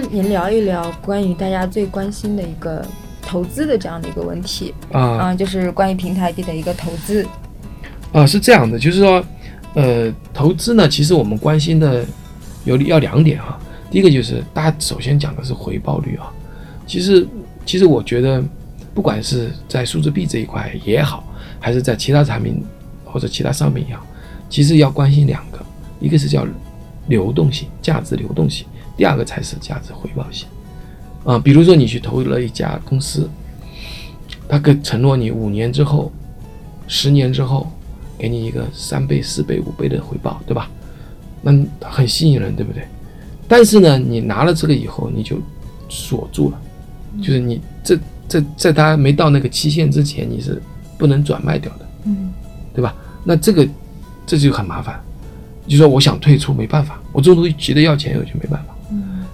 就是你聊一聊关于大家最关心的一个投资的这样的一个问题。啊。啊，就是关于平台币的一个投资。啊，是这样的，就是说，呃，投资呢，其实我们关心的有要两点啊。第一个就是大家首先讲的是回报率啊，其实其实我觉得，不管是在数字币这一块也好，还是在其他产品或者其他商品也好，其实要关心两个，一个是叫流动性、价值流动性，第二个才是价值回报型。啊，比如说你去投了一家公司，他给承诺你五年之后、十年之后。给你一个三倍、四倍、五倍的回报，对吧？那很吸引人，对不对？但是呢，你拿了这个以后，你就锁住了，就是你这这在它没到那个期限之前，你是不能转卖掉的，嗯，对吧？那这个这就很麻烦，就说我想退出没办法，我这种东西急着要钱，我就没办法。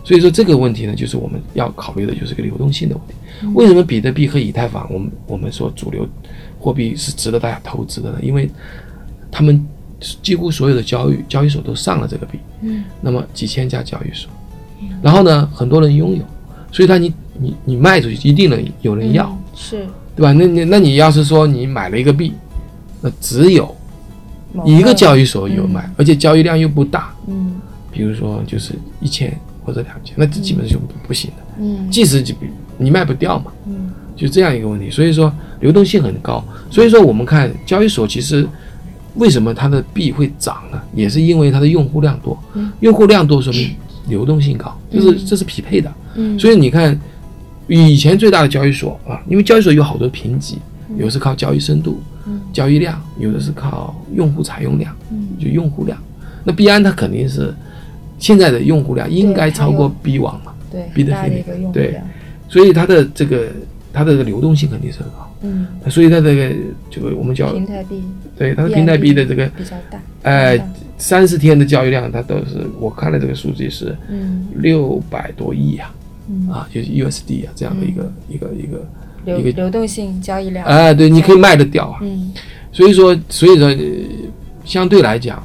嗯，所以说这个问题呢，就是我们要考虑的就是个流动性的问题。为什么比特币和以太坊，我们我们说主流？货币是值得大家投资的呢，因为他们几乎所有的交易交易所都上了这个币，嗯，那么几千家交易所，然后呢，很多人拥有，所以他你你你卖出去一定能有人要，是，对吧？那你那你要是说你买了一个币，那只有一个交易所有买，而且交易量又不大，嗯，比如说就是一千或者两千，那这基本上就不行的，嗯，即使你卖不掉嘛，嗯。就这样一个问题，所以说流动性很高。所以说我们看交易所，其实为什么它的币会涨呢？也是因为它的用户量多，用户量多说明流动性高，就是这是匹配的。嗯所以你看，以前最大的交易所啊，因为交易所有好多评级，有的是靠交易深度、交易量，有的是靠用户采用量，就用户量。那币安它肯定是现在的用户量应该超过 B 网嘛？对，，B 的一个用户对，所以它的这个。它的流动性肯定是很好，嗯，所以它这个这个我们叫平台币，对它的平台币的这个比较大，哎，三十天的交易量它都是我看了这个数据是，嗯，六百多亿啊，嗯。啊，就是 USD 啊这样的一个一个一个流流动性交易量，哎，对，你可以卖得掉啊，嗯，所以说所以说相对来讲，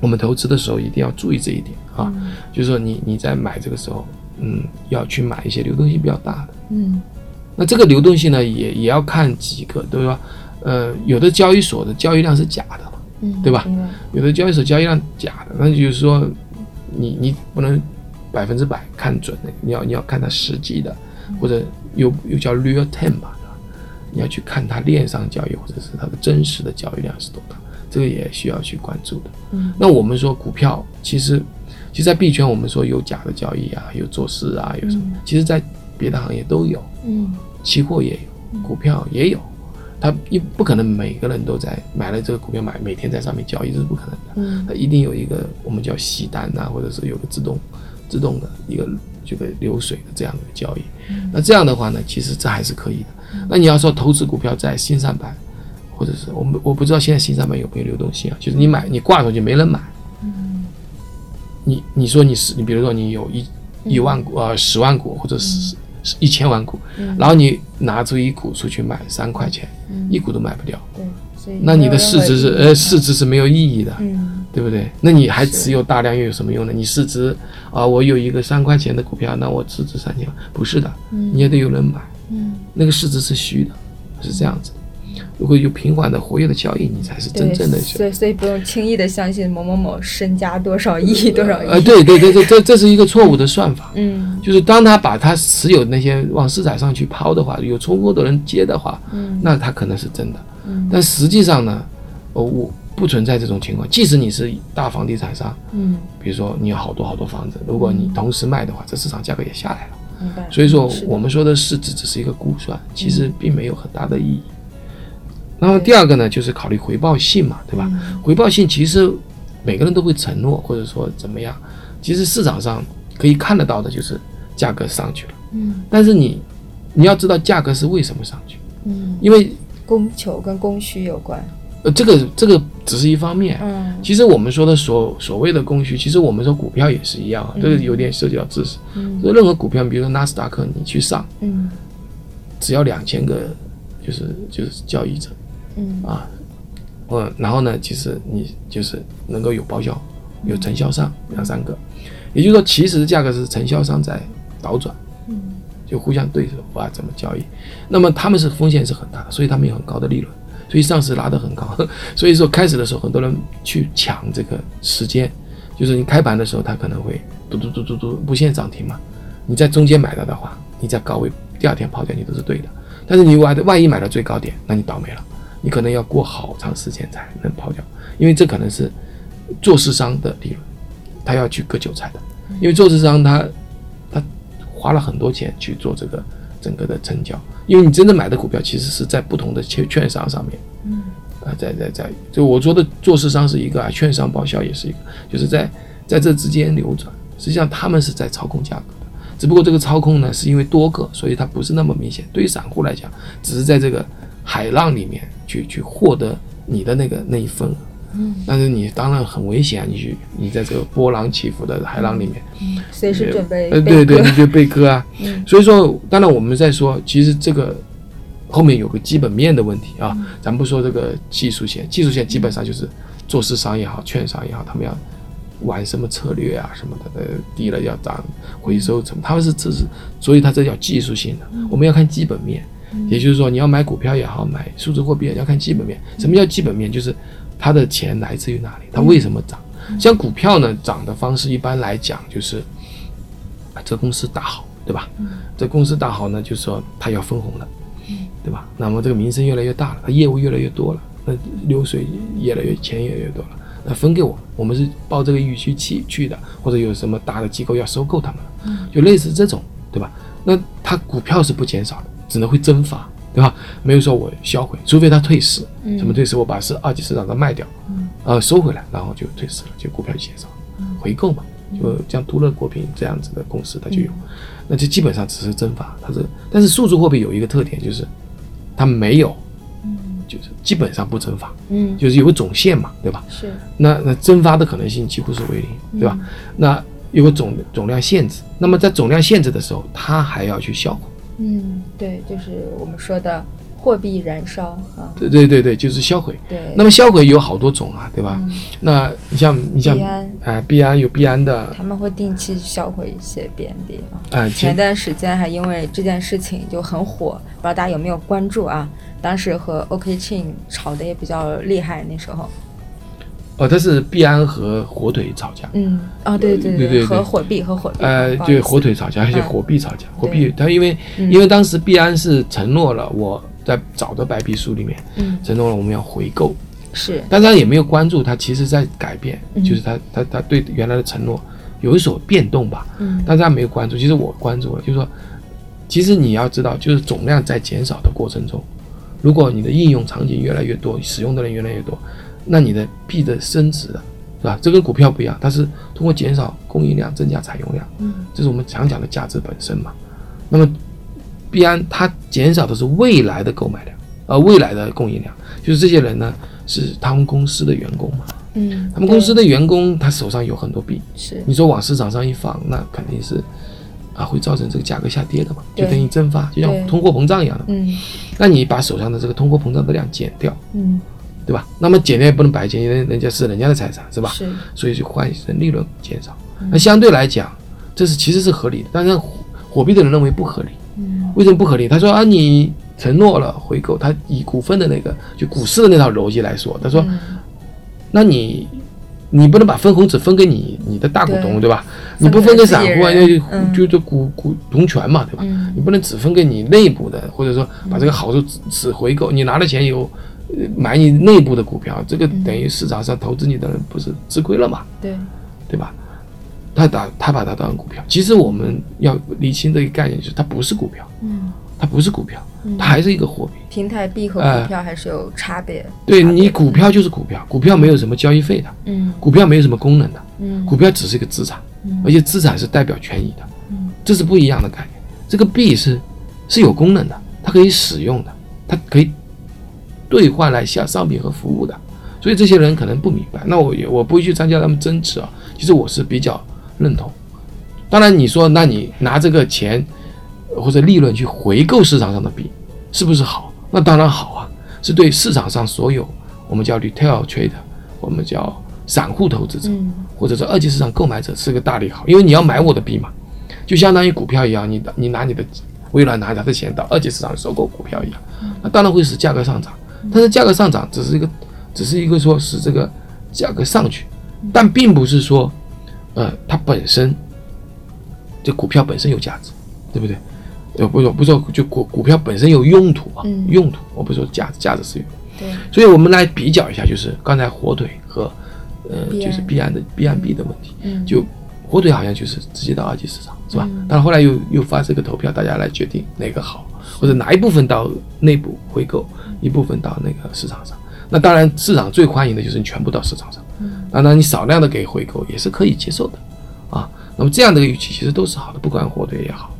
我们投资的时候一定要注意这一点啊，就是说你你在买这个时候，嗯，要去买一些流动性比较大的，嗯。那这个流动性呢，也也要看几个，对吧？呃，有的交易所的交易量是假的嘛，嗯，对吧？有的交易所交易量假的，那就是说，你你不能百分之百看准的，你要你要看它实际的，或者又又叫 real time 吧，你要去看它链上交易或者是它的真实的交易量是多大，这个也需要去关注的。嗯，那我们说股票，其实其实，在币圈我们说有假的交易啊，有做事啊，有什么？其实，在别的行业都有，嗯。期货也有，股票也有，他一不可能每个人都在买了这个股票买，每天在上面交易，这是不可能的。嗯，他一定有一个我们叫洗单呐，或者是有个自动自动的一个这个流水的这样的交易。那这样的话呢，其实这还是可以的。那你要说投资股票在新三板，或者是我们我不知道现在新三板有没有流动性啊？就是你买你挂出去没人买，嗯，你你说你是你比如说你有一一万股啊十万股或者是。一千万股，然后你拿出一股出去卖三块钱，一股都卖不掉。对，所以那你的市值是呃市值是没有意义的，嗯，对不对？那你还持有大量又有什么用呢？你市值啊，我有一个三块钱的股票，那我市值三千万，不是的，你也得有人买，嗯，那个市值是虚的，是这样子。如果有平缓的活跃的交易，你才是真正的。所以，所以不用轻易的相信某某某身家多少亿多少亿。呃，对对对对，这这是一个错误的算法。嗯，就是当他把他持有那些往市场上去抛的话，有充分的人接的话，嗯，那他可能是真的。嗯，但实际上呢，哦，我不存在这种情况。即使你是大房地产商，嗯，比如说你有好多好多房子，如果你同时卖的话，这市场价格也下来了。明白。所以说，我们说的市值只是一个估算，其实并没有很大的意义。然后第二个呢，就是考虑回报性嘛，对吧？回报性其实每个人都会承诺，或者说怎么样，其实市场上可以看得到的就是价格上去了。嗯。但是你你要知道价格是为什么上去？嗯。因为供求跟供需有关。呃，这个这个只是一方面。嗯。其实我们说的所所谓的供需，其实我们说股票也是一样啊，这个有点涉及到知识。嗯。任何股票，比如说纳斯达克，你去上，嗯，只要两千个，就是就是交易者。嗯。啊，我，然后呢，其实你就是能够有报销，有承销商两三个，也就是说，其实价格是承销商在倒转，嗯。就互相对手啊怎么交易，那么他们是风险是很大的，所以他们有很高的利润，所以上市拉得很高，所以说开始的时候很多人去抢这个时间，就是你开盘的时候它可能会嘟嘟嘟嘟嘟不限涨停嘛，你在中间买到的话，你在高位第二天抛掉你都是对的，但是你万万一买到最高点，那你倒霉了，你可能要过好长时间才能抛掉，因为这可能是做市商的利润，他要去割韭菜的，因为做市商他他花了很多钱去做这个整个的成交，因为你真正买的股票其实是在不同的券券商上面，嗯。啊，在在在，就我说的做市商是一个啊，券商报销也是一个，就是在在这之间流转，实际上他们是在操控价格的，只不过这个操控呢是因为多个，所以它不是那么明显。对于散户来讲，只是在这个海浪里面去去获得你的那个那一份额，嗯。但是你当然很危险啊，你去你在这个波浪起伏的海浪里面，嗯，随时准备呃，对对，你就被割啊。嗯。所以说，当然我们在说，其实这个后面有个基本面的问题啊，咱不说这个技术线，技术线基本上就是做市商也好，券商也好，他们要玩什么策略啊什么的，呃，低了要涨，回收什么，他们是这是，所以它这叫技术性的，我们要看基本面，也就是说你要买股票也好，买数字货币也要看基本面。什么叫基本面？就是它的钱来自于哪里，它为什么涨？像股票呢，涨的方式一般来讲就是啊，这公司大好，对吧？这公司大好呢，就是说它要分红了，对吧？那么这个名声越来越大了，它业务越来越多了，那流水越来越钱越来越多了，那分给我，我们是抱这个预期去去的，或者有什么大的机构要收购他们了，就类似这种，对吧？那它股票是不减少的，只能会增发，对吧？没有说我销毁，除非它退市，什么退市？我把是二级市场上卖掉，呃，收回来，然后就退市了，就股票就减少，回购嘛，就像都乐国品这样子的公司它就有，那就基本上只是增发，它是，但是数字货币有一个特点就是它没有，就是基本上不增发，嗯就是有个总线嘛，对吧？是那那蒸发的可能性几乎是为零，对吧？那有个总总量限制，那么在总量限制的时候，它还要去销毁。嗯对，就是我们说的货币燃烧啊，对对对对，就是销毁。对，那么销毁有好多种啊，对吧？嗯那你像你像啊，币安有币安的他们会定期销毁一些 BNB 啊。啊，前段时间还因为这件事情就很火，不知道大家有没有关注啊？当时和 OK Chain 吵得也比较厉害，那时候。哦，它是币安和火腿吵架。嗯，哦，对对对对对和火币和火币，呃，对，火腿吵架，而且嗯火币吵架，火币，它因为嗯。因为当时币安是承诺了我在早的白皮书里面嗯。承诺了我们要回购，是。但他也没有关注，他其实在改变，嗯。就是他他他对原来的承诺有一所变动吧，嗯。但是他没有关注。其实我关注了，就是说，其实你要知道，就是总量在减少的过程中，如果你的应用场景越来越多，使用的人越来越多，那你的币的升值的，是吧？这跟股票不一样，它是通过减少供应量增加采用量，嗯。这是我们常讲的价值本身嘛。那么币安它减少的是未来的购买量，呃，未来的供应量，就是这些人呢是他们公司的员工嘛，嗯，他们公司的员工他手上有很多币，是你说往市场上一放，那肯定是啊会造成这个价格下跌的嘛，就等于蒸发，就像通货膨胀一样的。嗯。那你把手上的这个通货膨胀的量减掉，嗯对吧？那么减掉也不能白减，因为人家是人家的财产，是吧？是所以就换成利润减少。那相对来讲，这是其实是合理的，但是火火币的人认为不合理。嗯为什么不合理？他说啊，你承诺了回购，他以股份的那个就股市的那套逻辑来说，他说，嗯那你你不能把分红只分给你你的大股东，对对吧？你不分给散户啊，那就嗯就就股股同权嘛，对吧？嗯你不能只分给你内部的，或者说把这个好处只只回购，你拿了钱以后。呃买你内部的股票，这个等于市场上投资你的人不是吃亏了嘛？对对吧？他打他把它当成股票，其实我们要理清的一个概念，就是它不是股票，嗯它不是股票，它还是一个货币。平台币和哎股票还是有差别。对别你股票就是股票，股票没有什么交易费的，嗯股票没有什么功能的，嗯股票只是一个资产，而且资产是代表权益的嗯，这是不一样的概念。这个币是是有功能的，它可以使用的，它可以兑换来下商品和服务的，所以这些人可能不明白。那我也我不会去参加他们争执啊。其实我是比较认同。当然你说，那你拿这个钱呃或者利润去回购市场上的币，是不是好？那当然好啊，是对市场上所有我们叫 retail trade，我们叫散户投资者嗯或者是二级市场购买者是个大利好，因为你要买我的币嘛，就相当于股票一样，你你拿你的微软拿他的钱到二级市场收购股票一样，那当然会使价格上涨，但是价格上涨只是一个只是一个说使这个价格上去，但并不是说呃它本身这股票本身有价值，对不对？呃，不是不是说就股股票本身有用途啊，嗯用途，我不是说价值，价值是有。对，所以我们来比较一下，就是刚才火腿和呃就是币安的币安币的问题。嗯就火腿好像就是直接到二级市场，是吧嗯？但是后来又又发这个投票，大家来决定哪个好，或者哪一部分到内部回购，一部分到那个市场上。那当然，市场最欢迎的就是你全部到市场上。嗯当然，你少量的给回购也是可以接受的啊。那么这样的预期其实都是好的，不管火腿也好，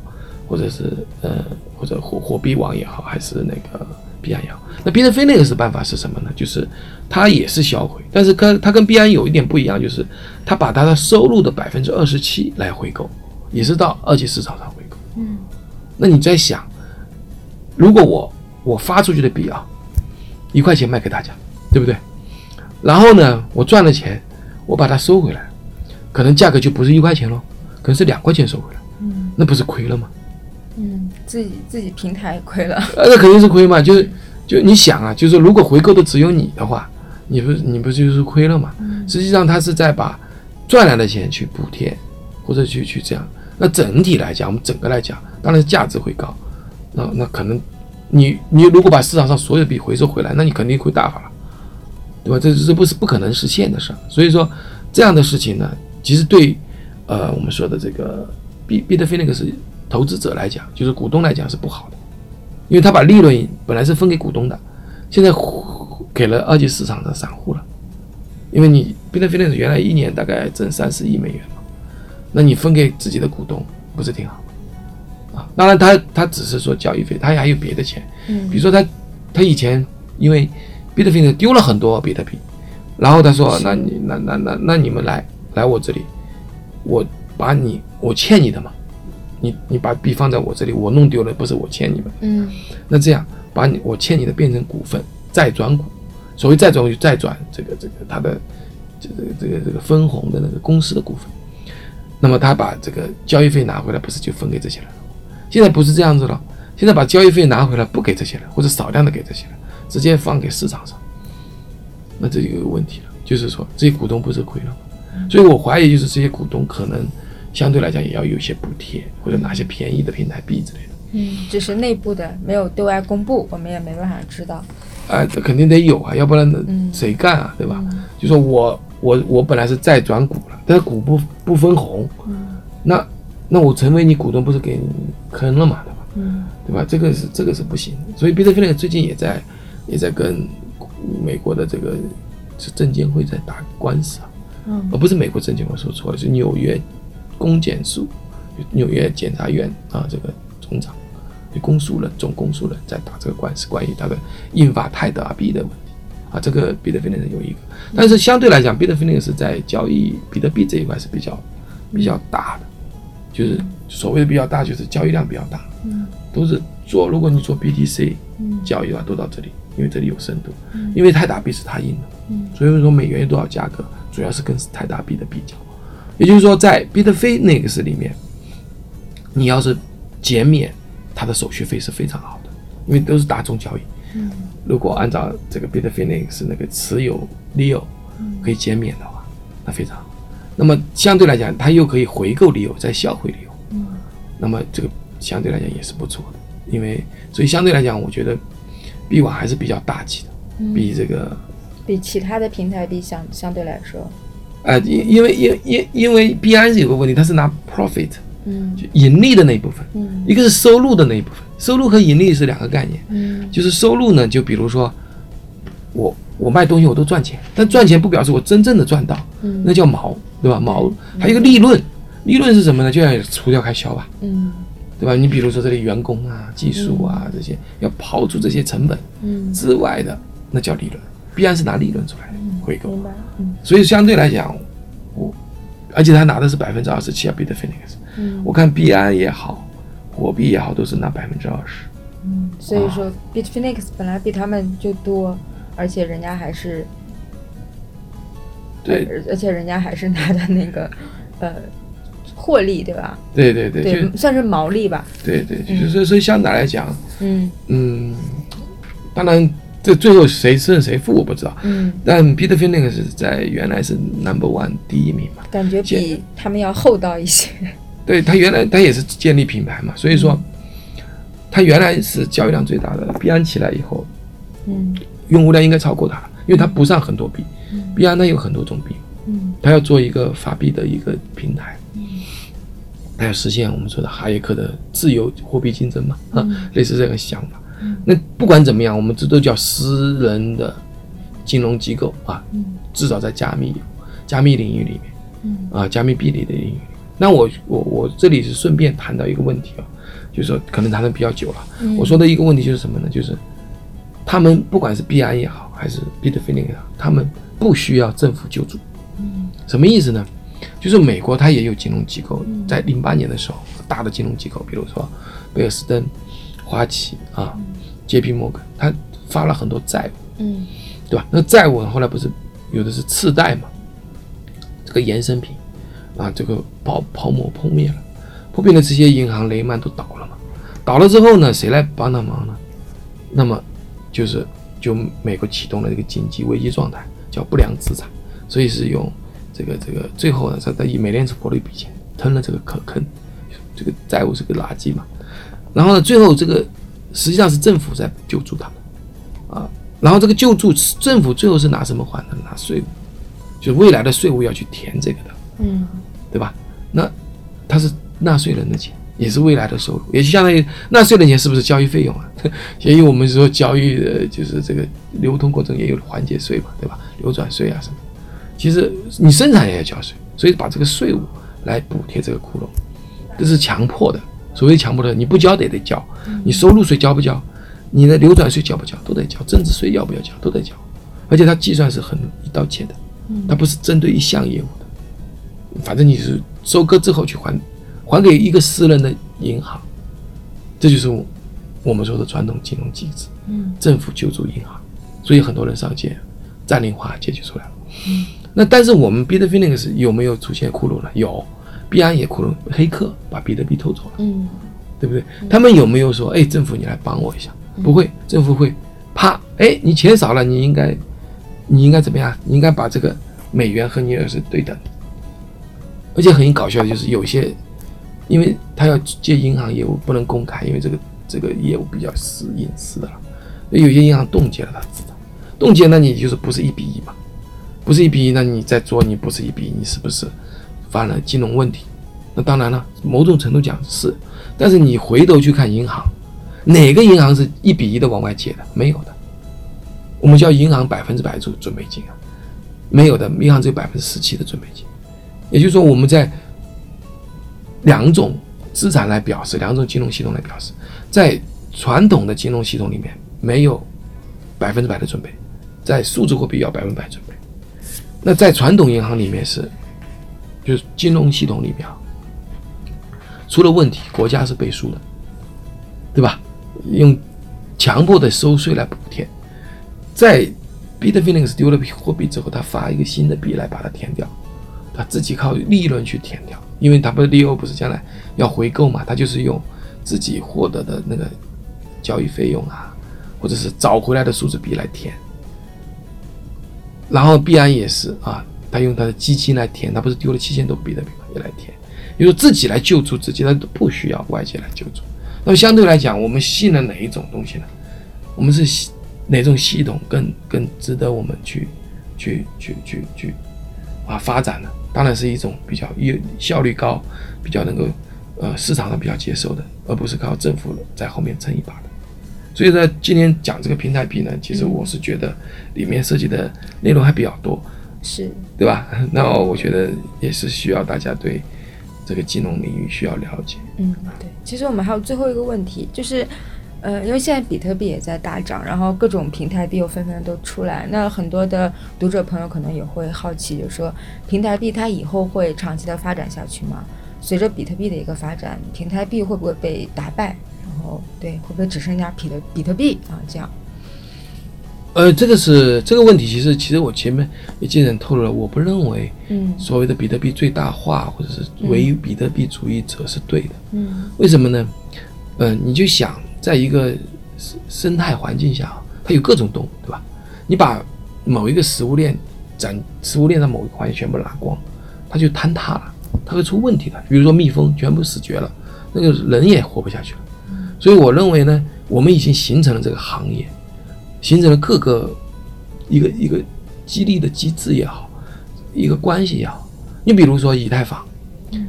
或者是呃或者火火币网也好，还是那个币安也好。那比特飞那个是办法是什么呢？就是它也是销毁，但是跟它跟币安有一点不一样，就是它把它的收入的百分之二十七来回购，也是到二级市场上回购。嗯那你在想，如果我我发出去的币啊，一块钱卖给大家，对不对？然后呢，我赚了钱，我把它收回来，可能价格就不是一块钱喽，可能是两块钱收回来，嗯那不是亏了吗？嗯，自己自己平台亏了。呃，那肯定是亏嘛。就是就你想啊，就是如果回购的只有你的话，你不你不就是亏了嘛？实际上他是在把赚来的钱去补贴，或者去去这样。那整体来讲，我们整个来讲，当然价值会高。那那可能你你如果把市场上所有币回收回来，那你肯定会大发了，对吧？这这不是不可能实现的事儿。所以说这样的事情呢，其实对呃我们说的这个比比特币那个是投资者来讲，就是股东来讲是不好的。因为他把利润本来是分给股东的，现在给了二级市场的散户了。因为你比特币那原来一年大概挣三四亿美元嘛，那你分给自己的股东不是挺好？啊，当然他他只是说交易费，他还有别的钱，嗯比如说他他以前因为比特币呢丢了很多比特币，然后他说那你那那那那你们来来我这里，我把你我欠你的嘛，你你把币放在我这里，我弄丢了不是我欠你们，嗯那这样把你我欠你的变成股份，再转股。所谓再转股就再转这个这个他的这个这个这个分红的那个公司的股份。那么他把这个交易费拿回来，不是就分给这些人了？现在不是这样子了，现在把交易费拿回来不给这些人，或者少量的给这些人，直接放给市场上。那这就有问题了，就是说这些股东不是亏了吗？所以我怀疑就是这些股东可能相对来讲也要有一些补贴，或者拿些便宜的平台币之类的。嗯，只是内部的没有对外公布，我们也没办法知道。哎，这肯定得有啊，要不然谁干啊，对吧？就说我我我本来是债转股了，但是股不不分红，那那我成为你股东不是给你坑了嘛，对吧？嗯。对吧？这个是这个是不行的，所以比特币那个最近也在也在跟美国的这个是证监会在打官司啊，嗯。而不是美国证监会说错了，是纽约公检署、纽约检察院啊这个总长、公诉人、总公诉人在打这个官司，关于他的印发泰德尔币的问题。啊，这个比特币那个有一个，但是相对来讲，比特币那个是在交易比特币这一块是比较比较大的，就是所谓的比较大，就是交易量比较大，嗯。都是做，如果你做 BTC 嗯。交易的话，都到这里，因为这里有深度，因为泰达币是他印的，嗯。所以说美元有多少价格，主要是跟泰达币的比较。也就是说，在比特币那个是里面，你要是减免它的手续费是非常好的，因为都是大众交易。嗯。如果按照这个比特币那个是那个持有 Leo 可以减免的话，那非常好。那么相对来讲，它又可以回购 Leo 再销毁 Leo，嗯。那么这个相对来讲也是不错的。因为所以相对来讲，我觉得币网还是比较大气的，嗯。比这个比其他的平台比相相对来说，呃，因因为因因因为币安是有个问题，它是拿 profit 嗯。就盈利的那一部分，嗯。一个是收入的那一部分，收入和盈利是两个概念。嗯。就是收入呢，就比如说我我卖东西我都赚钱，但赚钱不表示我真正的赚到，嗯那叫毛，对吧？毛还有一个利润，利润是什么呢？就要除掉开销吧，嗯对吧？你比如说这里员工啊、技术啊这些，要刨除这些成本嗯，之外的，那叫利润，必然是拿利润出来的回购。明白，嗯所以相对来讲，我而且他拿的是百分之二十七啊，，BitFenix，嗯我看币安也好，火币也好，都是拿百分之二十。嗯，所以说 Bitfinex 本来比他们就多，而且人家还是对。而而且人家还是拿的那个呃获利，对吧？对对对，算是毛利吧。对对，就是所以所以相对来讲，嗯。嗯，当然这最后谁胜谁负我不知道，嗯，但 Peter Finning 是在原来是 Number One 第一名嘛，感觉比他们要厚道一些。对他原来他也是建立品牌嘛，所以说他原来是交易量最大的，币安起来以后，嗯。用户量应该超过他了，因为他不上很多币，币安呢有很多种币，嗯。它要做一个法币的一个平台，它要实现我们说的哈耶克的自由货币竞争嘛，啊，类似这个想法。那不管怎么样，我们这都叫私人的金融机构啊，至少在加密加密领域里面，啊，加密币里的领域。那我我我这里是顺便谈到一个问题啊，就是说可能谈的比较久了。我说的一个问题就是什么呢？就是他们不管是币安也好，还是 Peter Finnegan，，他们不需要政府救助。什么意思呢？就是美国它也有金融机构，在零八年的时候，大的金融机构，比如说贝尔斯登、花旗啊、JP 摩根，它发了很多债务，嗯对吧？那债务后来不是有的是次贷嘛，这个衍生品啊，这个泡泡沫破灭了，破灭了，这些银行雷曼都倒了嘛，倒了之后呢，谁来帮他忙呢？那么就是就美国启动了这个紧急危机状态，叫不良资产，所以是用这个这个最后呢，他在以美联储拨了一笔钱吞了这个可坑，这个债务是个垃圾嘛，然后呢，最后这个实际上是政府在救助他们啊，然后这个救助政府最后是拿什么还的？拿税务，就未来的税务要去填这个的，嗯对吧？那它是纳税人的钱，也是未来的收入，也就相当于纳税的钱是不是交易费用啊？所以我们说交易的就是这个流通过程也有环节税嘛，对吧？流转税啊什么。其实你生产也要交税，所以把这个税务来补贴这个窟窿，这是强迫的。所谓强迫的，你不交得得交，你收入税交不交，你的流转税交不交都得交，增值税要不要交都得交，而且它计算是很一刀切的，它不是针对一项业务的，反正你是收割之后去还，还给一个私人的银行，这就是我们说的传统金融机制，嗯政府救助银行，所以很多人上街占领华尔街就出来了。那但是我们 b i t f i n i x 有没有出现窟窿呢？有，币安也窟窿，黑客把比特币偷走了，嗯对不对？他们有没有说，哎，政府你来帮我一下？不会，政府会啪，哎，你钱少了，你应该，你应该怎么样？你应该把这个美元和你儿是对等的。而且很搞笑的就是有些，因为他要接银行业务不能公开，因为这个这个业务比较私隐私的了，所以有些银行冻结了他资产，冻结那你就是不是一比一嘛？不是一比一，那你再做你不是一比一，你是不是犯了金融问题？那当然了，某种程度讲是，但是你回头去看银行，哪个银行是一比一的往外借的？没有的。我们叫银行百分之百准准备金啊，没有的，银行只有百分之十七的准备金。也就是说，我们在两种资产来表示，两种金融系统来表示，在传统的金融系统里面没有百分之百的准备，在数字货币要百分百准备。那在传统银行里面是，就是金融系统里面啊，出了问题，国家是背书的，对吧？用强迫的收税来补贴。在 Bitfinex 丢了货币之后，他发一个新的币来把它填掉，他自己靠利润去填掉，因为他不是利欧不是将来要回购嘛，他就是用自己获得的那个交易费用啊，或者是找回来的数字币来填。然后币安也是啊，他用他的基金来填，他不是丢了七千多币的币嘛，也来填，也就是自己来救助自己，他都不需要外界来救助。那么相对来讲，我们信任哪一种东西呢？我们是哪种系统更更值得我们去去去去去啊发展呢？当然是一种比较有效率高、比较能够呃市场上比较接受的，而不是靠政府在后面撑一把的。所以呢，今天讲这个平台币呢，其实我是觉得里面涉及的内容还比较多，是对吧？那我觉得也是需要大家对这个金融领域需要了解。嗯，对。其实我们还有最后一个问题，就是，呃，因为现在比特币也在大涨，然后各种平台币又纷纷都出来，那很多的读者朋友可能也会好奇，就是说平台币它以后会长期的发展下去吗？随着比特币的一个发展，平台币会不会被打败？然后对，会不会只剩下比特比特币啊？这样？呃，这个是这个问题，其实其实我前面也基本透露了，我不认为嗯所谓的比特币最大化或者是唯一比特币主义者是对的。嗯为什么呢？呃，你就想在一个生生态环境下，它有各种动物，对吧？你把某一个食物链展食物链的某一个环节全部拿光，它就坍塌了，它会出问题的。比如说蜜蜂全部死绝了，那个人也活不下去了。所以我认为呢，我们已经形成了这个行业，形成了各个一个一个激励的机制也好，一个关系也好。你比如说以太坊，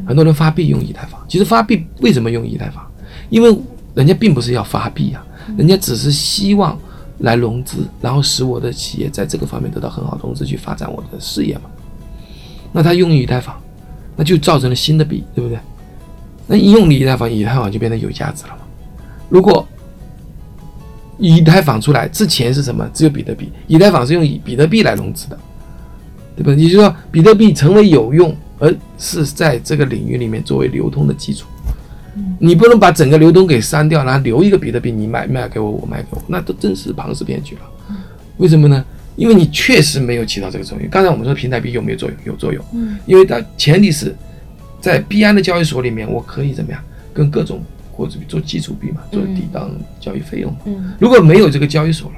很多人发币用以太坊，其实发币为什么用以太坊？因为人家并不是要发币啊，人家只是希望来融资，然后使我的企业在这个方面得到很好的融资，去发展我的事业嘛。那他用以太坊，那就造成了新的币，对不对？那一用以太坊，以太坊就变得有价值了嘛。如果以太坊出来之前是什么？只有比特币，以太坊是用以比特币来融资的，对吧？也就是说，比特币成为有用，而是在这个领域里面作为流通的基础。你不能把整个流通给删掉，然后留一个比特币，你卖卖给我，我卖给我，那都真是庞氏骗局了。为什么呢？因为你确实没有起到这个作用。刚才我们说平台币有没有作用？有作用。嗯，因为它前提是在币安的交易所里面，我可以怎么样跟各种或者做基础币嘛，做抵当交易费用嘛。嗯如果没有这个交易所了，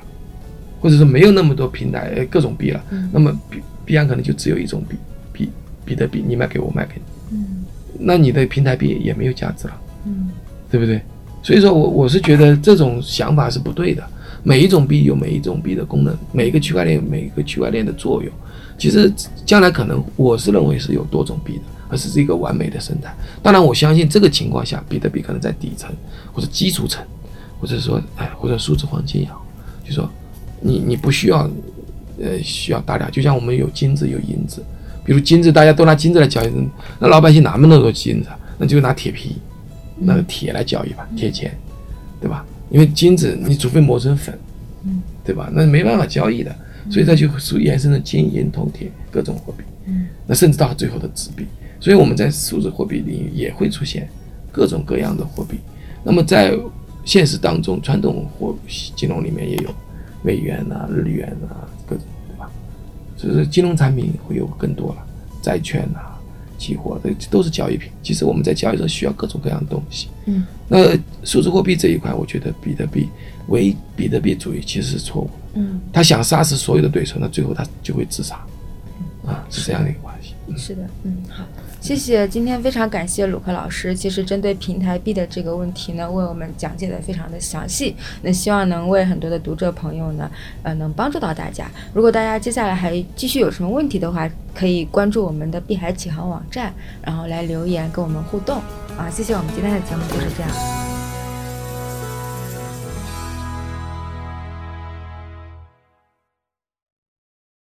或者说没有那么多平台呃各种币了，嗯那么币币安可能就只有一种币币比特币，你卖给我，我卖给你，嗯那你的平台币也没有价值了。嗯对不对？所以说我我是觉得这种想法是不对的。每一种币有每一种币的功能，每一个区块链有每一个区块链的作用。其实将来可能我是认为是有多种币的，而是一个完美的生态。当然，我相信这个情况下，比特币可能在底层或者基础层，或者说哎或者数字黄金也好，就说你你不需要呃需要大量，就像我们有金子有银子，比如金子大家都拿金子来交易，那老百姓哪么那么多金子？那就拿铁皮。那个铁来交易吧，铁钱，对吧？因为金子你除非磨成粉，对吧？那没办法交易的，所以它就属衍生成金银铜铁各种货币，那甚至到最后的纸币。所以我们在数字货币领域也会出现各种各样的货币。那么在现实当中，传统货金融里面也有美元啊、日元啊各种，对吧？所以说金融产品会有更多了，债券啊。期货这都是交易品。其实我们在交易中需要各种各样的东西。嗯，那数字货币这一块，我觉得比特币唯比特币主义其实是错误的。嗯，他想杀死所有的对手，那最后他就会自杀。啊，是这样的一个关系。是的，嗯，好，谢谢，今天非常感谢鲁克老师。其实针对平台币的这个问题呢，为我们讲解的非常的详细，那希望能为很多的读者朋友呢，呃，能帮助到大家。如果大家接下来还继续有什么问题的话，可以关注我们的碧海启航网站，然后来留言跟我们互动。啊，谢谢，我们今天的节目就是这样。